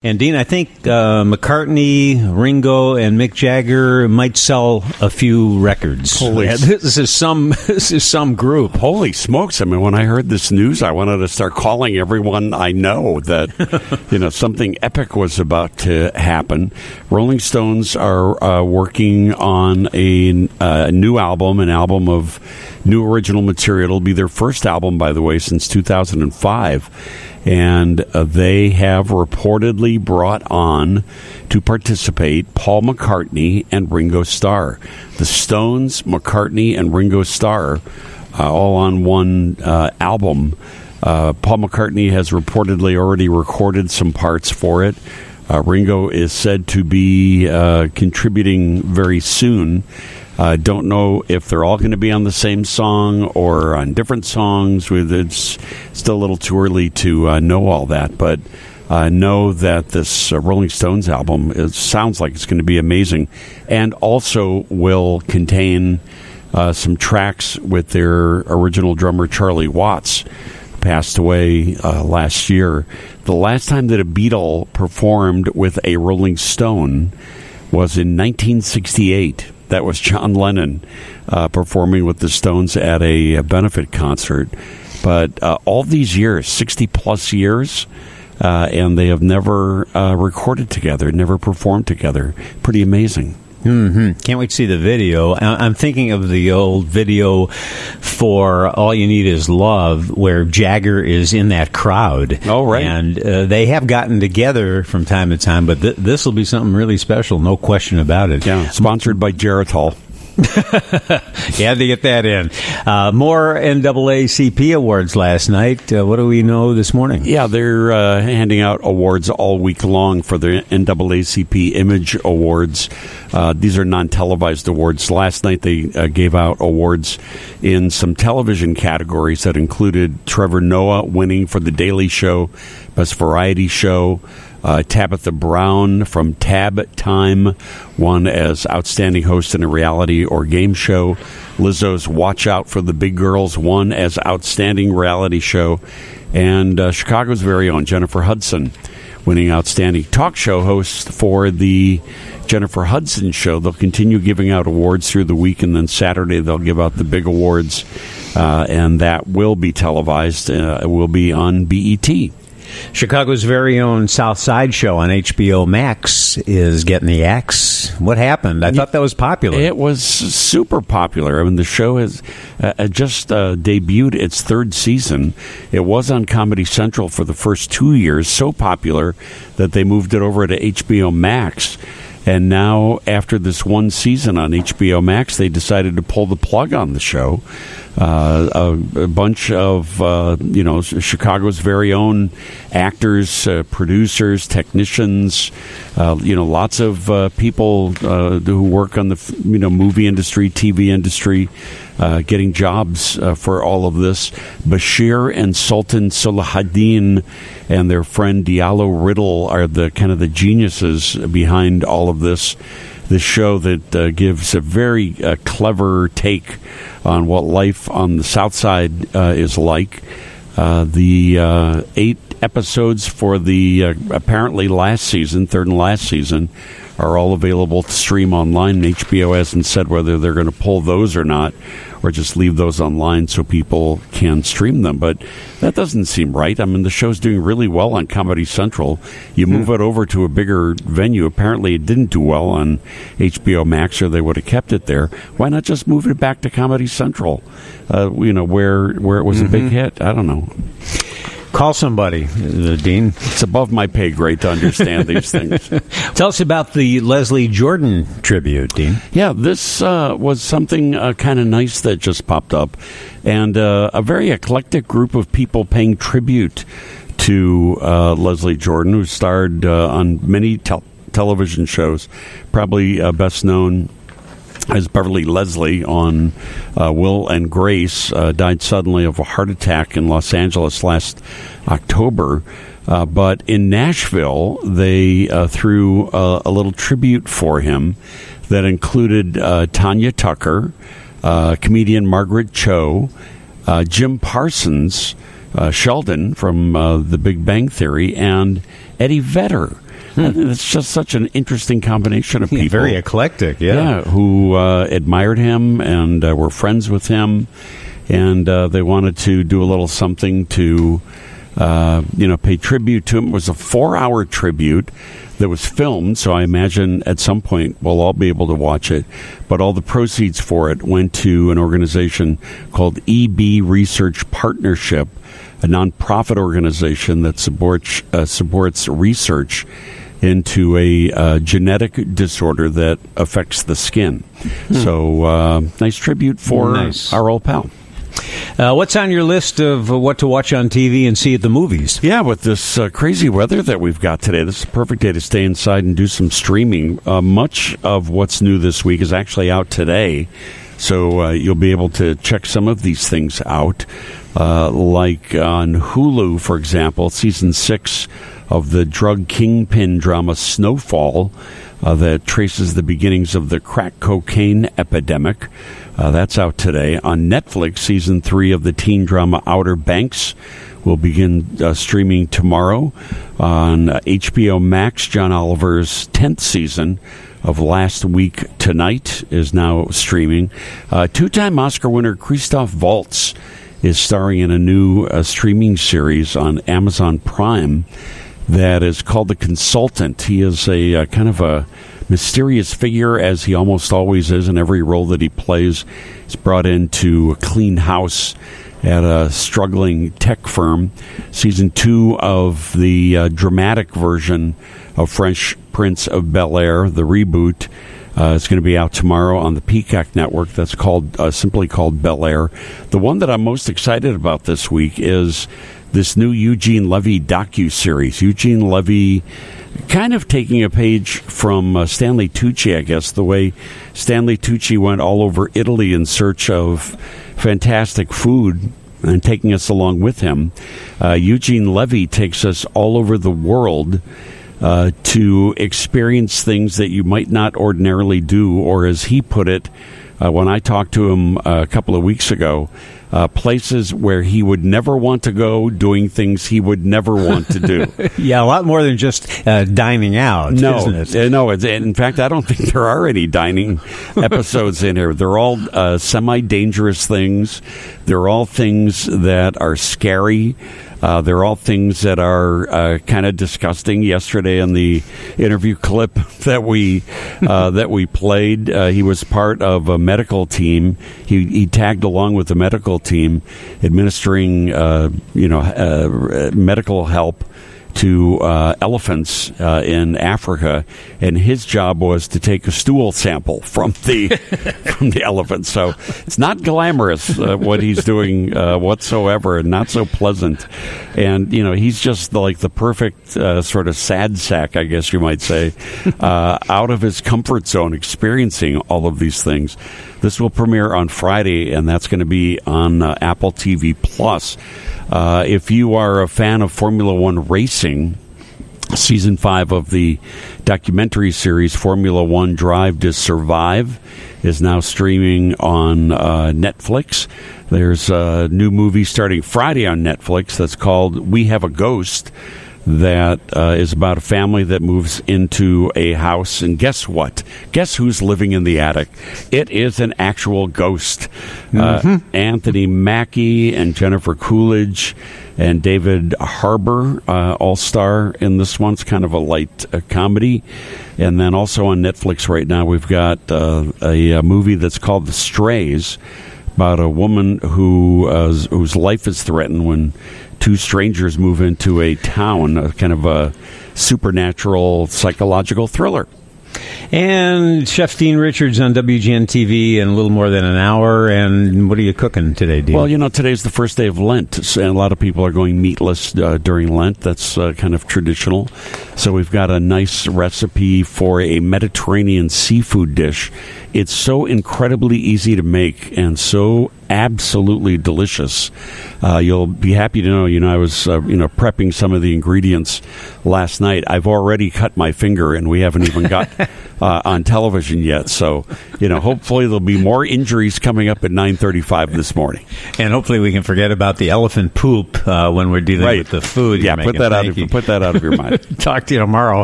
And Dean, I think uh, McCartney, Ringo, and Mick Jagger might sell a few records. Holy Yeah, this is some this is some group. Holy smokes! I mean, when I heard this news, I wanted to start calling everyone I know that you know something epic was about to happen. Rolling Stones are uh, working on a, uh, new album, an album of new original material. It'll be their first album, by the way, since 2005 and uh, they have reportedly brought on to participate Paul McCartney and Ringo Starr. The Stones, McCartney, and Ringo Starr, uh, all on one uh, album. Uh, Paul McCartney has reportedly already recorded some parts for it. Uh, Ringo is said to be uh, contributing very soon. Uh, don't know if they're all going to be on the same song or on different songs. It's still a little too early to uh, know all that, but uh, know that this uh, Rolling Stones album it sounds like it's going to be amazing, and also will contain uh, some tracks with their original drummer Charlie Watts. Passed away uh, last year. The last time that a Beatle performed with a Rolling Stone was in 1968 that was John Lennon uh, performing with the Stones at a, a benefit concert. But uh, all these years, 60 plus years, uh, and they have never uh, recorded together, never performed together. Pretty amazing. Hmm Can't wait to see the video. I'm thinking of the old video for "All You Need Is Love," where Jagger is in that crowd. Oh, right. And uh, they have gotten together from time to time, but th- this will be something really special, no question about it. Yeah, sponsored by Geritol. You had to get that in. Uh, more NAACP awards last night. Uh, what do we know this morning? Yeah, they're uh, handing out awards all week long for the NAACP Image Awards. Uh, these are non televised awards. Last night they uh, gave out awards in some television categories that included Trevor Noah winning for The Daily Show, Best Variety Show. Uh, Tabitha Brown from Tab Time won as Outstanding Host in a Reality or Game Show. Lizzo's Watch Out for the Big Girls won as Outstanding Reality Show. And uh, Chicago's very own Jennifer Hudson winning Outstanding Talk Show host for the Jennifer Hudson Show. They'll continue giving out awards through the week, and then Saturday they'll give out the big awards, uh, and that will be televised. Uh, it will be on BET. Chicago's very own South Side show on HBO Max is getting the axe. What happened? I thought that was popular. It was super popular. I mean, the show has uh, just uh, debuted its third season. It was on Comedy Central for the first two years, so popular that they moved it over to HBO Max. And now, after this one season on HBO Max, they decided to pull the plug on the show. Uh, a, a bunch of uh, you know Chicago's very own actors, uh, producers, technicians, uh, you know lots of uh, people uh, who work on the you know movie industry, TV industry, uh, getting jobs uh, for all of this. Bashir and Sultan Salahuddin and their friend Diallo Riddle are the kind of the geniuses behind all of this. This show that uh, gives a very uh, clever take on what life on the South Side uh, is like. Uh, the eight episodes for the uh, apparently last season, third and last season, are all available to stream online. HBO hasn't said whether they're going to pull those or not, or just leave those online so people can stream them. But that doesn't seem right. I mean, the show's doing really well on Comedy Central. You move it over to a bigger venue. Apparently, it didn't do well on HBO Max, or they would have kept it there. Why not just move it back to Comedy Central? Uh, you know, where where it was a big hit. I don't know. Call somebody, the dean. It's above my pay grade to understand these things. Tell us about the Leslie Jordan tribute, Dean. Yeah, this uh, was something uh, kind of nice that just popped up, and uh, a very eclectic group of people paying tribute to uh, Leslie Jordan, who starred uh, on many tel- television shows, probably uh, best known as Beverly Leslie on uh, Will and Grace, uh, died suddenly of a heart attack in Los Angeles last October. Uh, but in Nashville, they uh, threw uh, a little tribute for him that included uh, Tanya Tucker, comedian Margaret Cho, Jim Parsons, Sheldon from The Big Bang Theory, and Eddie Vedder. it's just such an interesting combination of people. Very eclectic, yeah. yeah who uh, admired him and uh, were friends with him, and uh, they wanted to do a little something to, uh, you know, pay tribute to him. It was a four-hour tribute that was filmed, so I imagine at some point we'll all be able to watch it. But all the proceeds for it went to an organization called EB Research Partnership, a nonprofit organization that supports uh, supports research into a uh, genetic disorder that affects the skin. Hmm. So, uh, nice tribute for nice. our old pal. Uh, what's on your list of what to watch on TV and see at the movies? Yeah, with this uh, crazy weather that we've got today, this is a perfect day to stay inside and do some streaming. Uh, much of what's new this week is actually out today, so uh, you'll be able to check some of these things out. Uh, like on Hulu, for example, season six of the drug kingpin drama Snowfall. Uh, that traces the beginnings of the crack cocaine epidemic. Uh, that's out today. On Netflix, season three of the teen drama Outer Banks will begin uh, streaming tomorrow. On HBO Max, John Oliver's 10th season of Last Week Tonight is now streaming. Uh, Two time Oscar winner Christoph Waltz is starring in a new uh, streaming series on Amazon Prime that is called The Consultant. He is a uh, kind of a mysterious figure, as he almost always is in every role that he plays. He's brought into a clean house at a struggling tech firm. Season two of the uh, dramatic version of Fresh Prince of Bel Air, the reboot. Uh, it's going to be out tomorrow on the Peacock Network. That's called uh, simply called Bel Air. The one that I'm most excited about this week is this new Eugene Levy docu series. Eugene Levy kind of taking a page from uh, Stanley Tucci, I guess, the way Stanley Tucci went all over Italy in search of fantastic food and taking us along with him. Uh, Eugene Levy takes us all over the world. Uh, to experience things that you might not ordinarily do, or as he put it, uh, when I talked to him uh, a couple of weeks ago, uh, places where he would never want to go, doing things he would never want to do. yeah, a lot more than just uh, dining out. No, it? Uh, no. in fact, I don't think there are any dining episodes in here. They're all uh, semi-dangerous things. They're all things that are scary. Uh, they're all things that are uh, kind of disgusting. Yesterday, in the interview clip that we uh, that we played, uh, he was part of a medical team. He, he tagged along with the medical team, administering uh, you know uh, medical help to uh, elephants uh, in Africa, and his job was to take a stool sample from the from the elephant. So it's not glamorous uh, what he's doing uh, whatsoever, and not so pleasant. And you know, he's just like the perfect uh, sort of sad sack, I guess you might say, uh, out of his comfort zone, experiencing all of these things. This will premiere on Friday, and that's going to be on Apple TV Plus. If you are a fan of Formula One racing, season five of the documentary series Formula One Drive to Survive is now streaming on uh, Netflix. There's a new movie starting Friday on Netflix that's called We Have a Ghost that uh, is about a family that moves into a house, and guess what? Guess who's living in the attic? It is an actual ghost. Uh, mm-hmm. Uh, Anthony Mackie and Jennifer Coolidge and David Harbour uh, all star in this one. It's kind of a light uh, comedy. And then also on Netflix right now, we've got uh, a, a movie that's called The Strays about a woman who uh, whose life is threatened when two strangers move into a town, a kind of a supernatural psychological thriller. And Chef Dean Richards on WGN TV in a little more than an hour. And what are you cooking today, Dean? Well, you know, today's the first day of Lent, and a lot of people are going meatless uh, during Lent. That's uh, kind of traditional. So we've got a nice recipe for a Mediterranean seafood dish. It's so incredibly easy to make and so absolutely delicious. Uh, you'll be happy to know, you know, I was, uh, you know, prepping some of the ingredients last night. I've already cut my finger, and we haven't even got uh, on television yet. So, you know, hopefully there'll be more injuries coming up at 9:35 this morning. And hopefully we can forget about the elephant poop uh, when we're dealing right. with the food. Yeah, put that out. Of, put that out of your mind. Talk to you tomorrow.